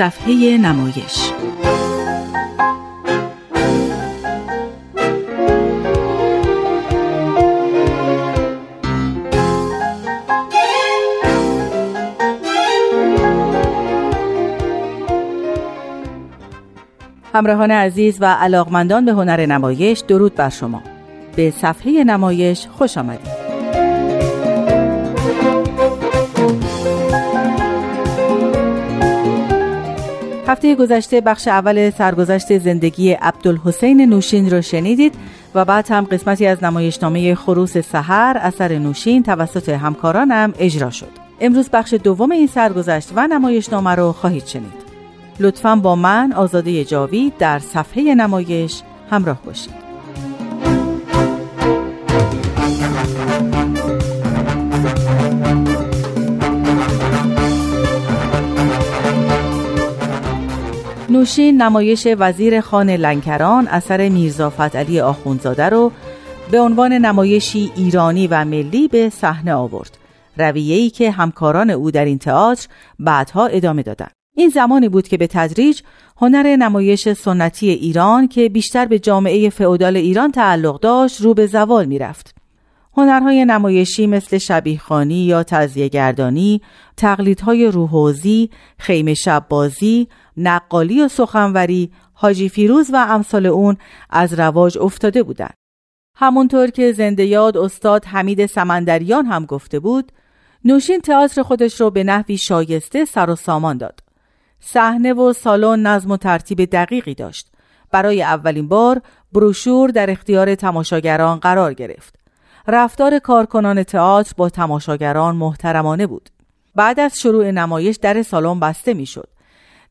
صفحه نمایش. همراهان عزیز و علاقمندان به هنر نمایش درود بر شما. به صفحه نمایش خوش آمدید. هفته گذشته بخش اول سرگذشت زندگی عبدالحسین نوشین را شنیدید و بعد هم قسمتی از نمایشنامه خروس سحر اثر نوشین توسط همکارانم اجرا شد. امروز بخش دوم این سرگذشت و نمایشنامه رو خواهید شنید. لطفا با من آزاده جاوید در صفحه نمایش همراه باشید. نوشین نمایش وزیر خان لنکران اثر میرزا فتعلی آخوندزاده رو به عنوان نمایشی ایرانی و ملی به صحنه آورد رویه‌ای که همکاران او در این تئاتر بعدها ادامه دادند این زمانی بود که به تدریج هنر نمایش سنتی ایران که بیشتر به جامعه فئودال ایران تعلق داشت رو به زوال می‌رفت. هنرهای نمایشی مثل شبیهخانی یا تزیه گردانی، تقلیدهای روحوزی، خیمه شببازی، نقالی و سخنوری، حاجی فیروز و امثال اون از رواج افتاده بودند. همونطور که زنده یاد استاد حمید سمندریان هم گفته بود، نوشین تئاتر خودش رو به نحوی شایسته سر و سامان داد. صحنه و سالن نظم و ترتیب دقیقی داشت. برای اولین بار بروشور در اختیار تماشاگران قرار گرفت. رفتار کارکنان تئاتر با تماشاگران محترمانه بود. بعد از شروع نمایش در سالن بسته می‌شد.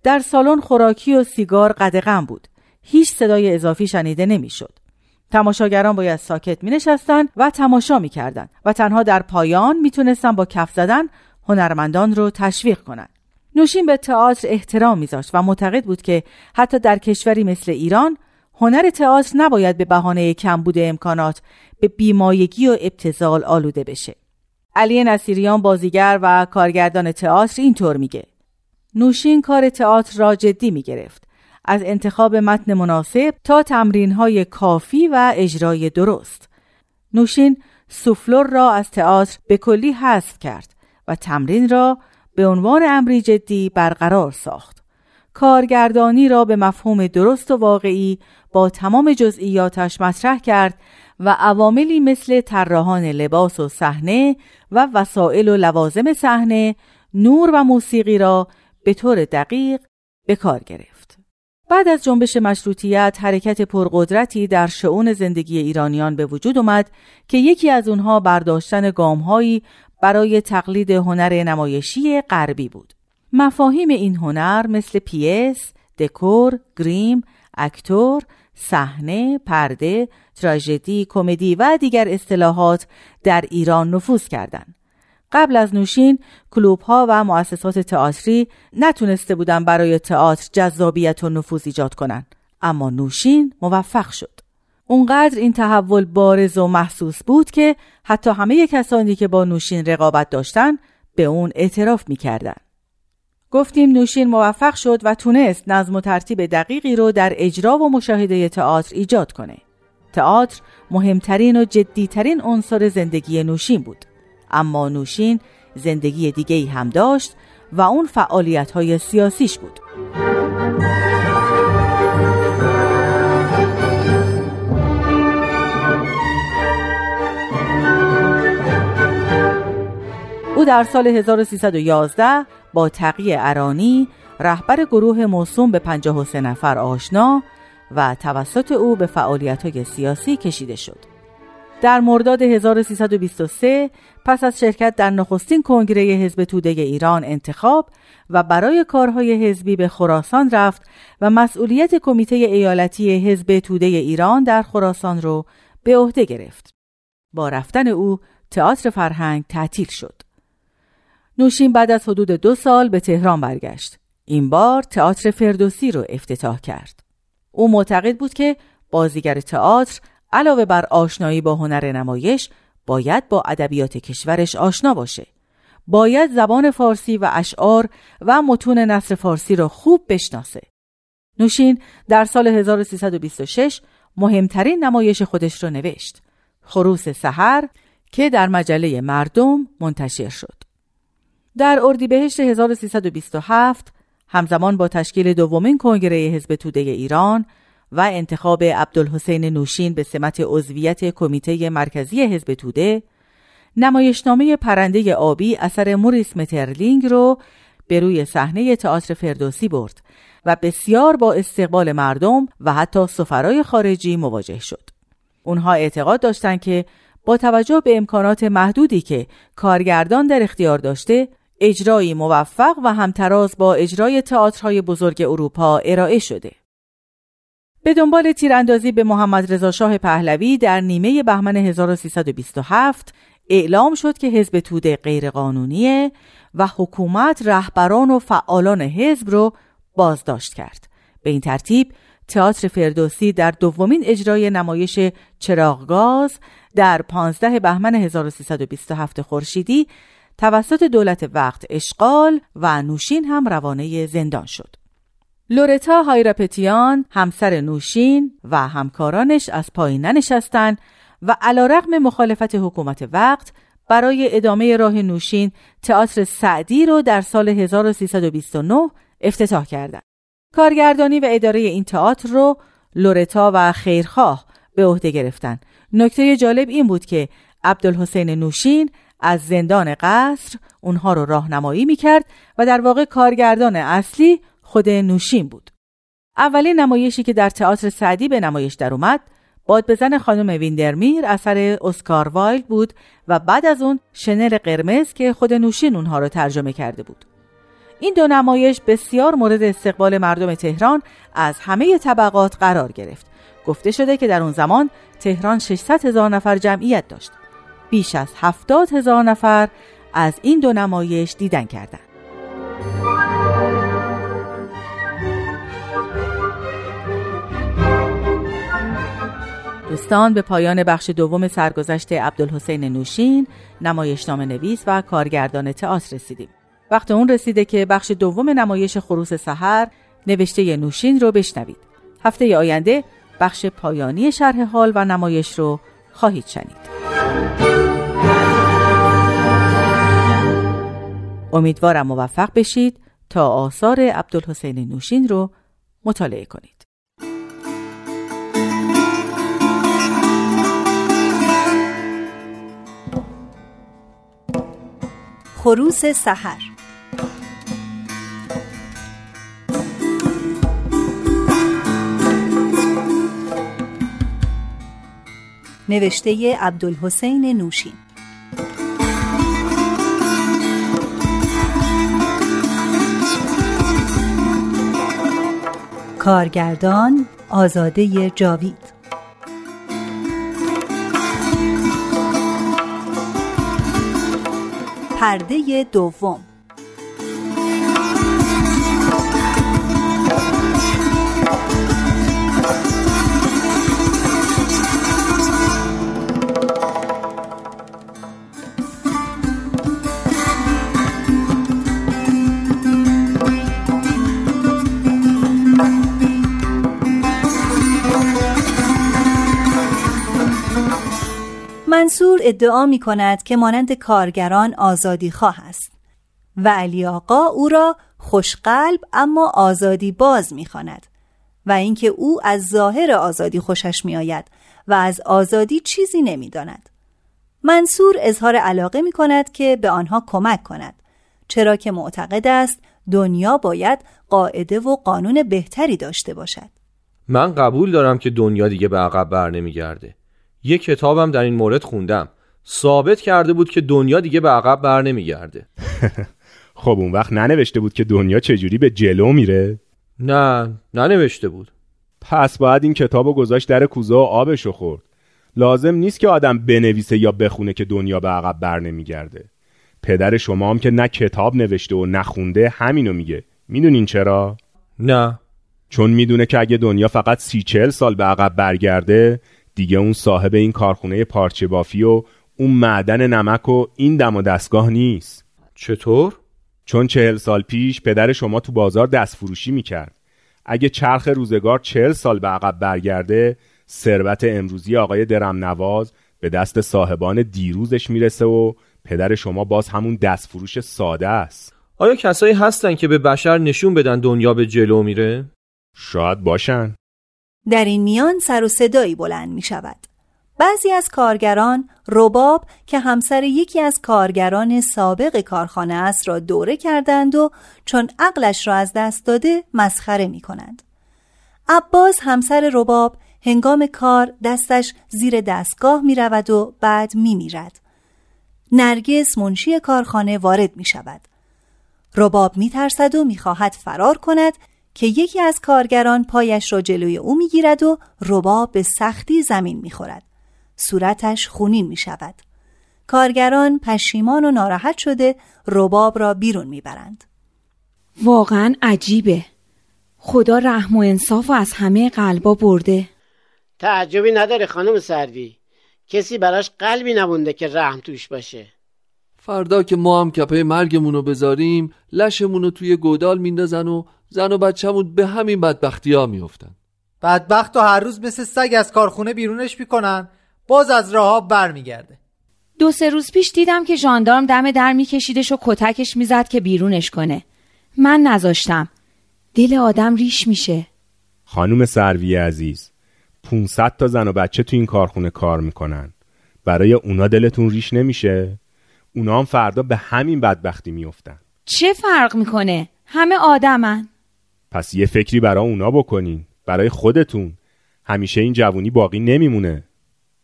در سالن خوراکی و سیگار قدغن بود. هیچ صدای اضافی شنیده نمی‌شد. تماشاگران باید ساکت می نشستن و تماشا می کردن و تنها در پایان می تونستن با کف زدن هنرمندان رو تشویق کنند. نوشین به تئاتر احترام میذاشت و معتقد بود که حتی در کشوری مثل ایران هنر تئاتر نباید به بهانه کمبود امکانات به بیمایگی و ابتزال آلوده بشه. علی نصیریان بازیگر و کارگردان تئاتر اینطور میگه. نوشین کار تئاتر را جدی می‌گرفت. از انتخاب متن مناسب تا تمرین های کافی و اجرای درست. نوشین سوفلور را از تئاتر به کلی حذف کرد و تمرین را به عنوان امری جدی برقرار ساخت. کارگردانی را به مفهوم درست و واقعی با تمام جزئیاتش مطرح کرد و عواملی مثل طراحان لباس و صحنه و وسایل و لوازم صحنه، نور و موسیقی را به طور دقیق به کار گرفت. بعد از جنبش مشروطیت حرکت پرقدرتی در شعون زندگی ایرانیان به وجود آمد که یکی از اونها برداشتن گامهایی برای تقلید هنر نمایشی غربی بود. مفاهیم این هنر مثل پیس، دکور، گریم، اکتور، صحنه، پرده، تراژدی، کمدی و دیگر اصطلاحات در ایران نفوذ کردند. قبل از نوشین کلوب ها و مؤسسات تئاتری نتونسته بودن برای تئاتر جذابیت و نفوذ ایجاد کنند اما نوشین موفق شد اونقدر این تحول بارز و محسوس بود که حتی همه کسانی که با نوشین رقابت داشتن به اون اعتراف می‌کردن. گفتیم نوشین موفق شد و تونست نظم و ترتیب دقیقی رو در اجرا و مشاهده تئاتر ایجاد کنه. تئاتر مهمترین و جدیترین عنصر زندگی نوشین بود. اما نوشین زندگی دیگه هم داشت و اون فعالیت های سیاسیش بود. او در سال 1311 با تقی ارانی رهبر گروه موسوم به 53 نفر آشنا و توسط او به فعالیت سیاسی کشیده شد. در مرداد 1323 پس از شرکت در نخستین کنگره حزب توده ایران انتخاب و برای کارهای حزبی به خراسان رفت و مسئولیت کمیته ایالتی حزب توده ایران در خراسان رو به عهده گرفت. با رفتن او تئاتر فرهنگ تعطیل شد. نوشین بعد از حدود دو سال به تهران برگشت. این بار تئاتر فردوسی رو افتتاح کرد. او معتقد بود که بازیگر تئاتر علاوه بر آشنایی با هنر نمایش باید با ادبیات کشورش آشنا باشه. باید زبان فارسی و اشعار و متون نصر فارسی را خوب بشناسه. نوشین در سال 1326 مهمترین نمایش خودش را نوشت. خروس سحر که در مجله مردم منتشر شد. در اردیبهشت 1327 همزمان با تشکیل دومین کنگره حزب توده ایران و انتخاب عبدالحسین نوشین به سمت عضویت کمیته مرکزی حزب توده نمایشنامه پرنده آبی اثر موریس مترلینگ رو به روی صحنه تئاتر فردوسی برد و بسیار با استقبال مردم و حتی سفرای خارجی مواجه شد. اونها اعتقاد داشتند که با توجه به امکانات محدودی که کارگردان در اختیار داشته اجرایی موفق و همتراز با اجرای تئاترهای بزرگ اروپا ارائه شده. به دنبال تیراندازی به محمد رضا شاه پهلوی در نیمه بهمن 1327 اعلام شد که حزب توده غیرقانونیه و حکومت رهبران و فعالان حزب رو بازداشت کرد. به این ترتیب تئاتر فردوسی در دومین اجرای نمایش چراغگاز در 15 بهمن 1327 خورشیدی توسط دولت وقت اشغال و نوشین هم روانه زندان شد. لورتا هایراپتیان همسر نوشین و همکارانش از پایین ننشستند و علا رقم مخالفت حکومت وقت برای ادامه راه نوشین تئاتر سعدی رو در سال 1329 افتتاح کردند. کارگردانی و اداره این تئاتر رو لورتا و خیرخواه به عهده گرفتن. نکته جالب این بود که عبدالحسین نوشین از زندان قصر اونها رو راهنمایی می‌کرد و در واقع کارگردان اصلی خود نوشین بود. اولین نمایشی که در تئاتر سعدی به نمایش در اومد بادبزن خانم ویندرمیر اثر اسکار وایلد بود و بعد از اون شنل قرمز که خود نوشین اونها رو ترجمه کرده بود. این دو نمایش بسیار مورد استقبال مردم تهران از همه طبقات قرار گرفت. گفته شده که در اون زمان تهران 600 هزار نفر جمعیت داشت. بیش از 70 هزار نفر از این دو نمایش دیدن کردند. دوستان به پایان بخش دوم سرگذشت عبدالحسین نوشین نمایشنامه نویس و کارگردان تئاتر رسیدیم. وقت اون رسیده که بخش دوم نمایش خروس سحر نوشته نوشین رو بشنوید. هفته آینده بخش پایانی شرح حال و نمایش رو خواهید شنید. امیدوارم موفق بشید تا آثار عبدالحسین نوشین رو مطالعه کنید. خروس سحر نوشته عبدالحسین نوشین کارگردان آزاده جاوید. پرده دوم. ادعا می کند که مانند کارگران آزادی خواه است. و علی آقا او را خوشقلب اما آزادی باز می و اینکه او از ظاهر آزادی خوشش می آید و از آزادی چیزی نمی داند. منصور اظهار علاقه می کند که به آنها کمک کند چرا که معتقد است دنیا باید قاعده و قانون بهتری داشته باشد. من قبول دارم که دنیا دیگه به عقب بر نمیگرده. یه کتابم در این مورد خوندم. ثابت کرده بود که دنیا دیگه به عقب بر نمیگرده. خب اون وقت ننوشته بود که دنیا چجوری به جلو میره؟ نه ننوشته بود. پس باید این کتاب رو گذاشت در کوزه و آبشو خورد. لازم نیست که آدم بنویسه یا بخونه که دنیا به عقب بر نمیگرده. پدر شما هم که نه کتاب نوشته و نخونده همینو میگه. می‌دونین چرا؟ نه. چون می‌دونه که اگه دنیا فقط سی چل سال به عقب برگرده دیگه اون صاحب این کارخونه پارچه بافی و اون معدن نمک و این دم و دستگاه نیست چطور؟ چون چهل سال پیش پدر شما تو بازار دست فروشی می‌کرد اگه چرخ روزگار چهل سال به عقب برگرده ثروت امروزی آقای درم نواز به دست صاحبان دیروزش می‌رسه و پدر شما باز همون دست فروش ساده است آیا کسایی هستن که به بشر نشون بدن دنیا به جلو میره؟ شاید باشن در این میان سر و صدایی بلند می شود. بعضی از کارگران رباب که همسر یکی از کارگران سابق کارخانه است را دوره کردند و چون عقلش را از دست داده مسخره می کنند. عباس همسر رباب هنگام کار دستش زیر دستگاه می رود و بعد می میرد. نرگس منشی کارخانه وارد می شود. رباب می ترسد و می خواهد فرار کند که یکی از کارگران پایش را جلوی او می گیرد و رباب به سختی زمین می خورد. صورتش خونین می شود. کارگران پشیمان و ناراحت شده رباب را بیرون می برند. واقعا عجیبه. خدا رحم و انصاف و از همه قلبا برده. تعجبی نداره خانم سروی کسی براش قلبی نبونده که رحم توش باشه. فردا که ما هم کپه مرگمون رو بذاریم لشمون رو توی گودال میندازن و زن و بچه‌مون به همین بدبختی ها میفتن بدبخت و هر روز مثل سگ از کارخونه بیرونش می‌کنن. باز از راه برمیگرده. دو سه روز پیش دیدم که ژاندارم دم در میکشیدش و کتکش می‌زد که بیرونش کنه. من نذاشتم. دل آدم ریش میشه. خانم سروی عزیز 500 تا زن و بچه تو این کارخونه کار می‌کنن. برای اونا دلتون ریش نمیشه؟ اونا هم فردا به همین بدبختی میفتن چه فرق می‌کنه؟ همه آدمن. پس یه فکری برای اونا بکنین. برای خودتون. همیشه این جوونی باقی نمیمونه.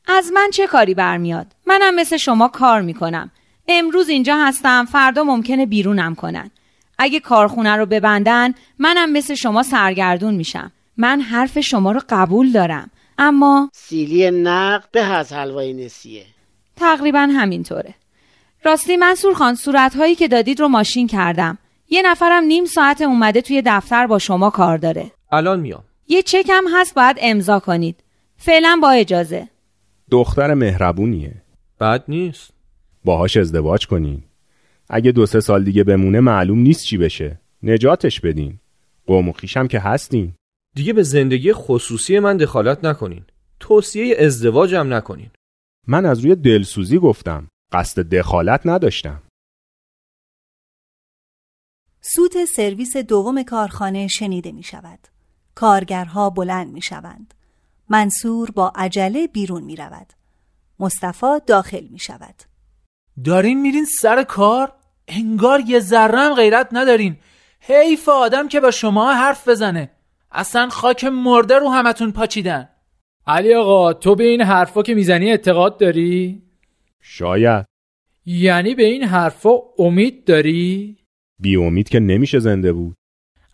از من چه کاری برمیاد؟ منم مثل شما کار می‌کنم. امروز اینجا هستم فردا ممکنه بیرونم کنن. اگه کارخونه رو ببندن منم مثل شما سرگردون میشم. من حرف شما رو قبول دارم. اما سیلی نقد به از حلوای نسیه. تقریبا همینطوره. راستی منصور خان صورتهایی که دادید رو ماشین کردم. یه نفرم نیم ساعت اومده توی دفتر با شما کار داره. الان میام. یه چکم هست باید امضا کنید. فعلا با اجازه. دختر مهربونیه. بد نیست. باهاش ازدواج کنین. اگه دو سه سال دیگه بمونه معلوم نیست چی بشه. نجاتش بدین. قوم و خیشم که هستین. دیگه به زندگی خصوصی من دخالت نکنین. توصیه ازدواجم نکنین. من از روی دلسوزی گفتم. قصد دخالت نداشتم. سوت سرویس دوم کارخانه شنیده می شود. کارگرها بلند می شوند. منصور با عجله بیرون می رود. مصطفی داخل می شود. دارین میرین سر کار؟ انگار یه ذرم غیرت ندارین حیف آدم که با شما حرف بزنه اصلا خاک مرده رو همتون پاچیدن علی آقا تو به این حرفا که می‌زنی اعتقاد داری؟ شاید یعنی به این حرفا امید داری؟ بی امید که نمیشه زنده بود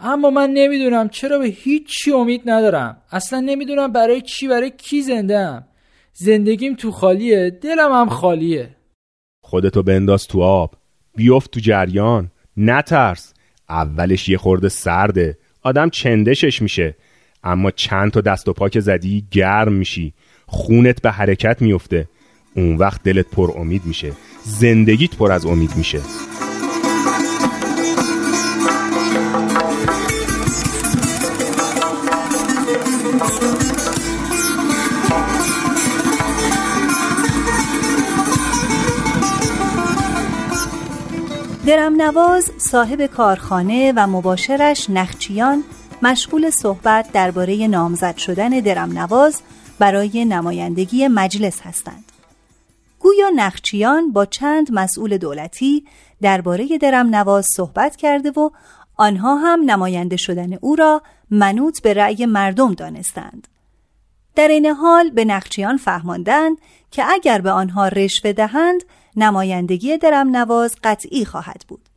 اما من نمی‌دونم چرا به هیچی امید ندارم. اصلا نمی‌دونم برای چی برای کی زنده ام زندگیم تو خالیه دلم هم خالیه. خودتو بنداز تو آب. بیفت تو جریان. نترس. اولش یه خورده سرده. آدم چندشش میشه. اما چند تا دست و پا زدی گرم میشی. خونت به حرکت میفته. اون وقت دلت پر امید میشه. زندگیت پر از امید میشه. درم نواز صاحب کارخانه و مباشرش نخچیان مشغول صحبت درباره نامزد شدن درم نواز برای نمایندگی مجلس هستند. گویا نخچیان با چند مسئول دولتی درباره درم نواز صحبت کرده و آنها هم نماینده شدن او را منوط به رأی مردم دانستند. در این حال به نخچیان فهماندند که اگر به آنها رشوه دهند نمایندگی درم نواز قطعی خواهد بود.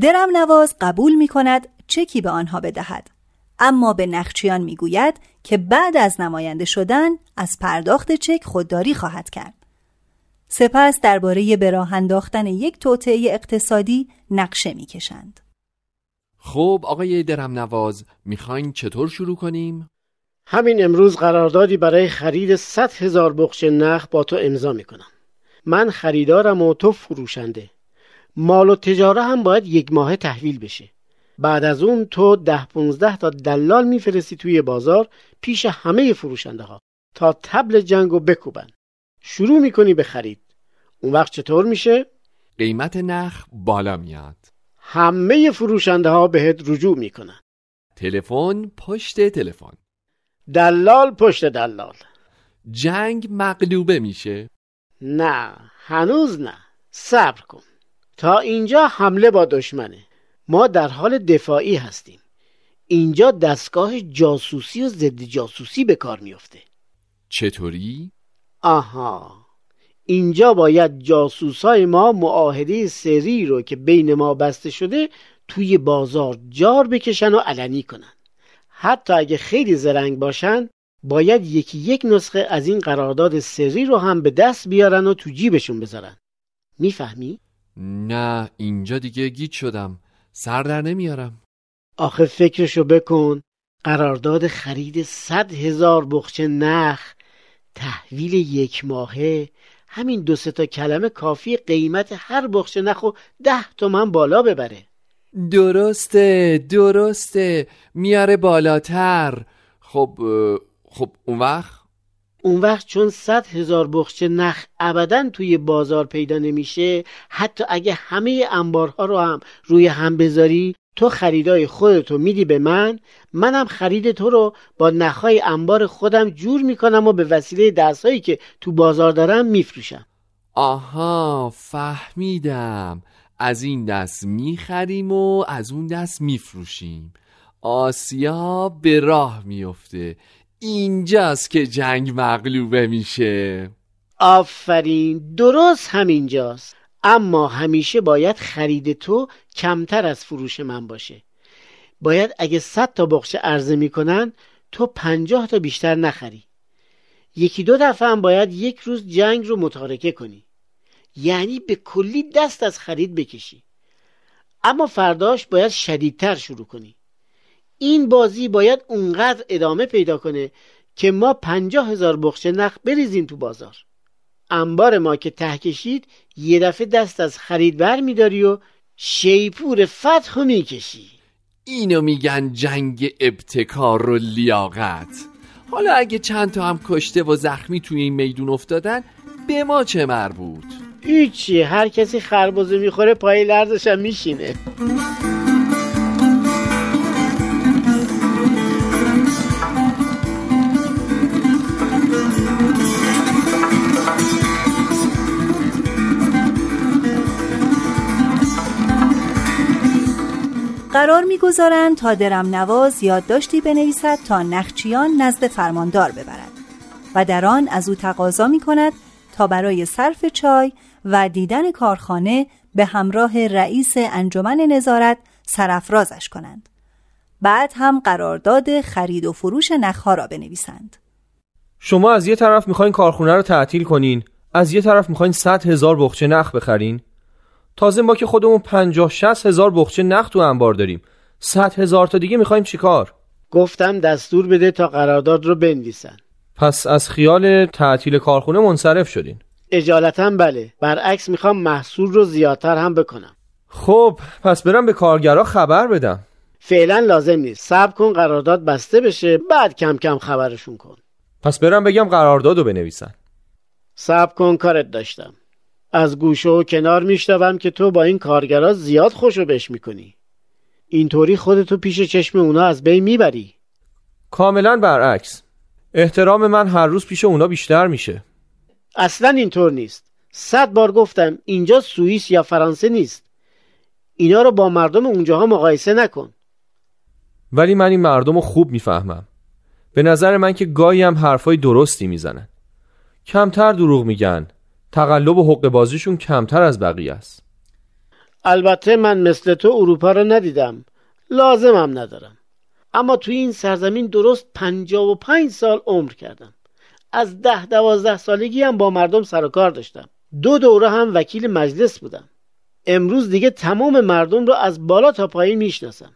درم نواز قبول می کند چکی به آنها بدهد اما به نخچیان می گوید که بعد از نماینده شدن از پرداخت چک خودداری خواهد کرد. سپس درباره به راه انداختن یک توطعه اقتصادی نقشه می‌کشند. خب آقای درم نواز می‌خواین چطور شروع کنیم؟ همین امروز قراردادی برای خرید 100 هزار بخش نخ با تو امضا می‌کنم من خریدارم و تو فروشنده. مال و تجاره هم باید یک ماه تحویل بشه. بعد از اون تو ده پونزده تا دلال میفرستی توی بازار پیش همه فروشنده ها تا تبل جنگ و بکوبن. شروع می‌کنی به خرید. اون وقت چطور میشه؟ قیمت نخ بالا میاد. همه فروشنده ها بهت رجوع می‌کنن. تلفن پشت تلفن. دلال پشت دلال. جنگ مغلوبه میشه. نه هنوز نه. صبر کن. تا اینجا حمله با دشمنه. ما در حال دفاعی هستیم. اینجا دستگاه جاسوسی و ضد جاسوسی به کار میفته چطوری؟ آها. اینجا باید جاسوسای ما معاهده سری رو که بین ما بسته شده توی بازار جار بکشن و علنی کنن. حتی اگه خیلی زرنگ باشن باید یکی یک نسخه از این قرارداد سری رو هم به دست بیارن و تو جیبشون بذارن. می‌فهمی؟ نه اینجا دیگه گیت شدم. سر در نمیارم. آخه فکرشو بکن. قرارداد خرید صد هزار بخچه نخ تحویل یک ماهه همین دو تا کلمه کافی قیمت هر بخچه نخ و ده تومن بالا ببره. درسته درسته. میاره بالاتر. خب خب اون وقت؟ اون وقت چون صد هزار بخچه نخ ابدا توی بازار پیدا نمیشه حتی اگه همه انبارها رو هم روی هم بذاری تو خریدای خودتو میدی به من منم خرید تو رو با نخهای انبار خودم جور می‌کنم و به وسیله دستهایی که تو بازار دارم میفروشم. آها فهمیدم. از این دست می‌خریم و از اون دست میفروشیم. آسیا به راه میفته اینجاست که جنگ مغلوبه میشه. آفرین درست همینجاست. اما همیشه باید خرید تو کمتر از فروش من باشه. باید اگه صد تا بخچه عرضه می‌کنن تو پنجاه تا بیشتر نخری. یکی دو دفعه هم باید یک روز جنگ رو متارکه کنی. یعنی به کلی دست از خرید بکشی. اما فرداش باید شدیدتر شروع کنی. این بازی باید اونقدر ادامه پیدا کنه که ما پنجاه هزار بخچه نخ بریزیم تو بازار. انبار ما که ته کشید یه دفعه دست از خرید بر میداری و شیپور فتح می‌کشی. اینو میگن جنگ ابتکار و لیاقت. حالا اگه چند تا هم کشته و زخمی توی این میدون افتادن به ما چه مربوط؟ هیچی هر کسی خربزه می‌خوره پای لرزش هم میشینه. قرار می‌گذارند تا درم نواز یادداشتی بنویسد تا نخچیان نزد فرماندار ببرد و در آن از او تقاضا می کند تا برای صرف چای و دیدن کارخانه به همراه رئیس انجمن نظارت سرافرازش کنند. بعد هم قرارداد خرید و فروش نخها را بنویسند. شما از یه طرف می‌خواین کارخونه رو تعطیل کنین از یه طرف می‌خواین 100 هزار بخچه نخ بخرین؟ تازه ما که خودمون 50 60 هزار بخچه نخ تو انبار داریم. 100 هزار تا دیگه می‌خوایم چیکار؟ گفتم دستور بده تا قرارداد رو بنویسن. پس از خیال تعطیل کارخونه منصرف شدین. اجالتا بله. برعکس می‌خوام محصول رو زیادتر هم بکنم. خب پس برم به کارگرا خبر بدم. فعلا لازم نیست. صبر کن قرارداد بسته بشه. بعد کم کم خبرشون کن. پس برم بگم قراردادو بنویسن. صبر کن کارت داشتم. از گوشه و کنار میشنوم که تو با این کارگرا زیاد خوشو بش می‌کنی. اینطوری خودتو پیش چشم اونا از بین می‌بری. کاملا برعکس. احترام من هر روز پیش اونا بیشتر میشه. اصلا اینطور نیست. صد بار گفتم اینجا سوئیس یا فرانسه نیست. اینا رو با مردم اونجاها مقایسه نکن. ولی من این مردم رو خوب می‌فهمم. به نظر من که گاهی هم حرفای درستی می‌زنن. کمتر دروغ میگن. تقلب و حق بازیشون کمتر از بقیه است. البته من مثل تو اروپا رو ندیدم. لازمم ندارم. اما توی این سرزمین درست پنجا و پنج سال عمر کردم. از ده دوازده سالگی هم با مردم سر و کار داشتم. دو دوره هم وکیل مجلس بودم. امروز دیگه تمام مردم رو از بالا تا پایین می‌شناسم.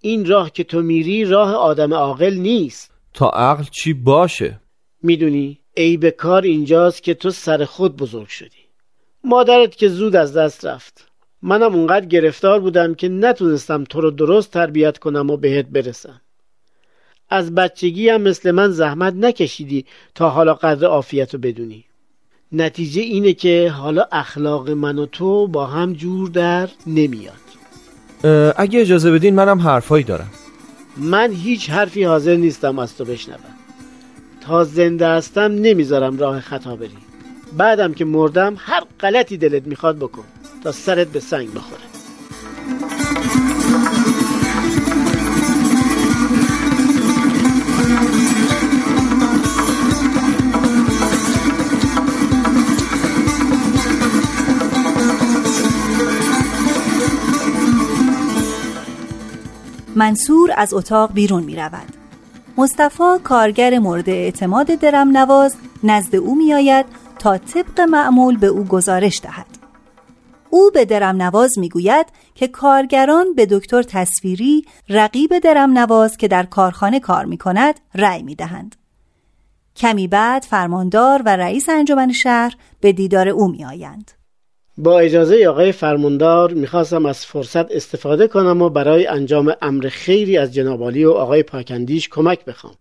این راه که تو میری راه آدم عاقل نیست. تا عقل چی باشه؟ می‌دونی؟ عیب کار اینجاست که تو سر خود بزرگ شدی. مادرت که زود از دست رفت. منم اونقدر گرفتار بودم که نتونستم تو رو درست تربیت کنم و بهت برسم. از بچگی هم مثل من زحمت نکشیدی تا حالا قدر عافیت رو بدونی. نتیجه اینه که حالا اخلاق من و تو با هم جور در نمیاد. اگه اجازه بدین منم حرفایی دارم. من هیچ حرفی حاضر نیستم از تو بشنوم. تا زنده هستم نمی‌ذارم راه خطا بری بعدم که مردم هر غلطی دلت می‌خواد بکن تا سرت به سنگ بخوره منصور از اتاق بیرون می رود. مصطفی کارگر مورد اعتماد درم نواز نزد او می آید تا طبق معمول به او گزارش دهد. او به درم نواز می گوید که کارگران به دکتر تصویری رقیب درم نواز که در کارخانه کار می کند رأی می دهند. کمی بعد فرماندار و رئیس انجمن شهر به دیدار او می آیند. با اجازه آقای فرماندار می‌خواستم از فرصت استفاده کنم و برای انجام امر خیری از جنابالی و آقای پاکندیش کمک بخوام.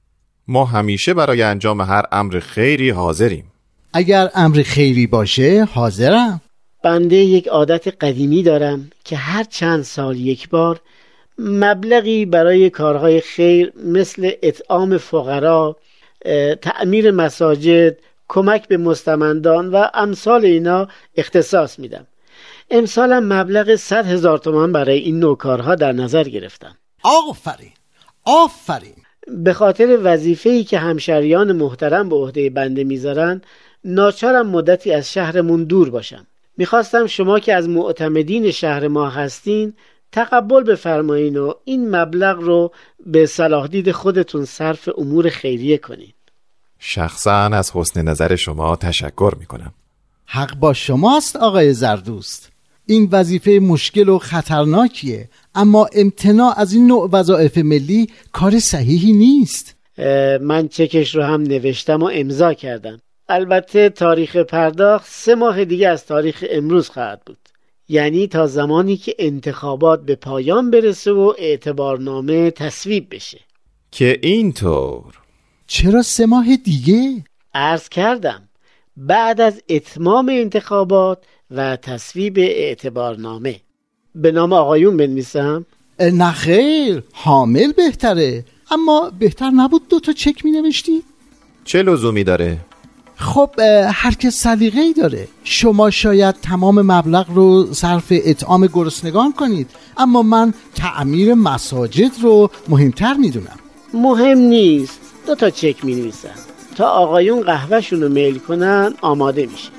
ما همیشه برای انجام هر امر خیری حاضریم. اگر امر خیری باشه حاضرم. بنده یک عادت قدیمی دارم که هر چند سال یک بار مبلغی برای کارهای خیر مثل اطعام فقرا تعمیر مساجد کمک به مستمندان و امثال اینا اختصاص میدم. امسالم مبلغ 100 هزار تومان برای این نوکارها در نظر گرفتم. آفرین. آفرین. به خاطر وظیفه‌ای که همشریان محترم به عهده بنده می‌ذارن ناچارم مدتی از شهرمون دور باشم. می‌خواستم شما که از معتمدین شهر ما هستین تقبل بفرمایین و این مبلغ رو به صلاح دید خودتون صرف امور خیریه کنین. شخصا از حسن نظر شما تشکر می کنم حق با شماست آقای زردوست. این وظیفه مشکل و خطرناکیه اما امتناع از این نوع وظایف ملی کار صحیحی نیست. من چکش رو هم نوشتم و امضا کردم. البته تاریخ پرداخت سه ماه دیگه از تاریخ امروز خواهد بود. یعنی تا زمانی که انتخابات به پایان برسه و اعتبارنامه تصویب بشه. که اینطور. چرا سه ماه دیگه؟ عرض کردم بعد از اتمام انتخابات و تصویب اعتبارنامه به نام آقایون بنویسم؟ نه خیر حامل بهتره اما بهتر نبود دو تا چک می نوشتی؟ چه لزومی داره؟ خب هر کس سلیقه ای داره شما شاید تمام مبلغ رو صرف اطعام گرسنگان کنید اما من تعمیر مساجد رو مهمتر می‌دونم مهم نیست دو تا چک می نویسن تا آقایون قهوهشون رو میل کنن آماده میشه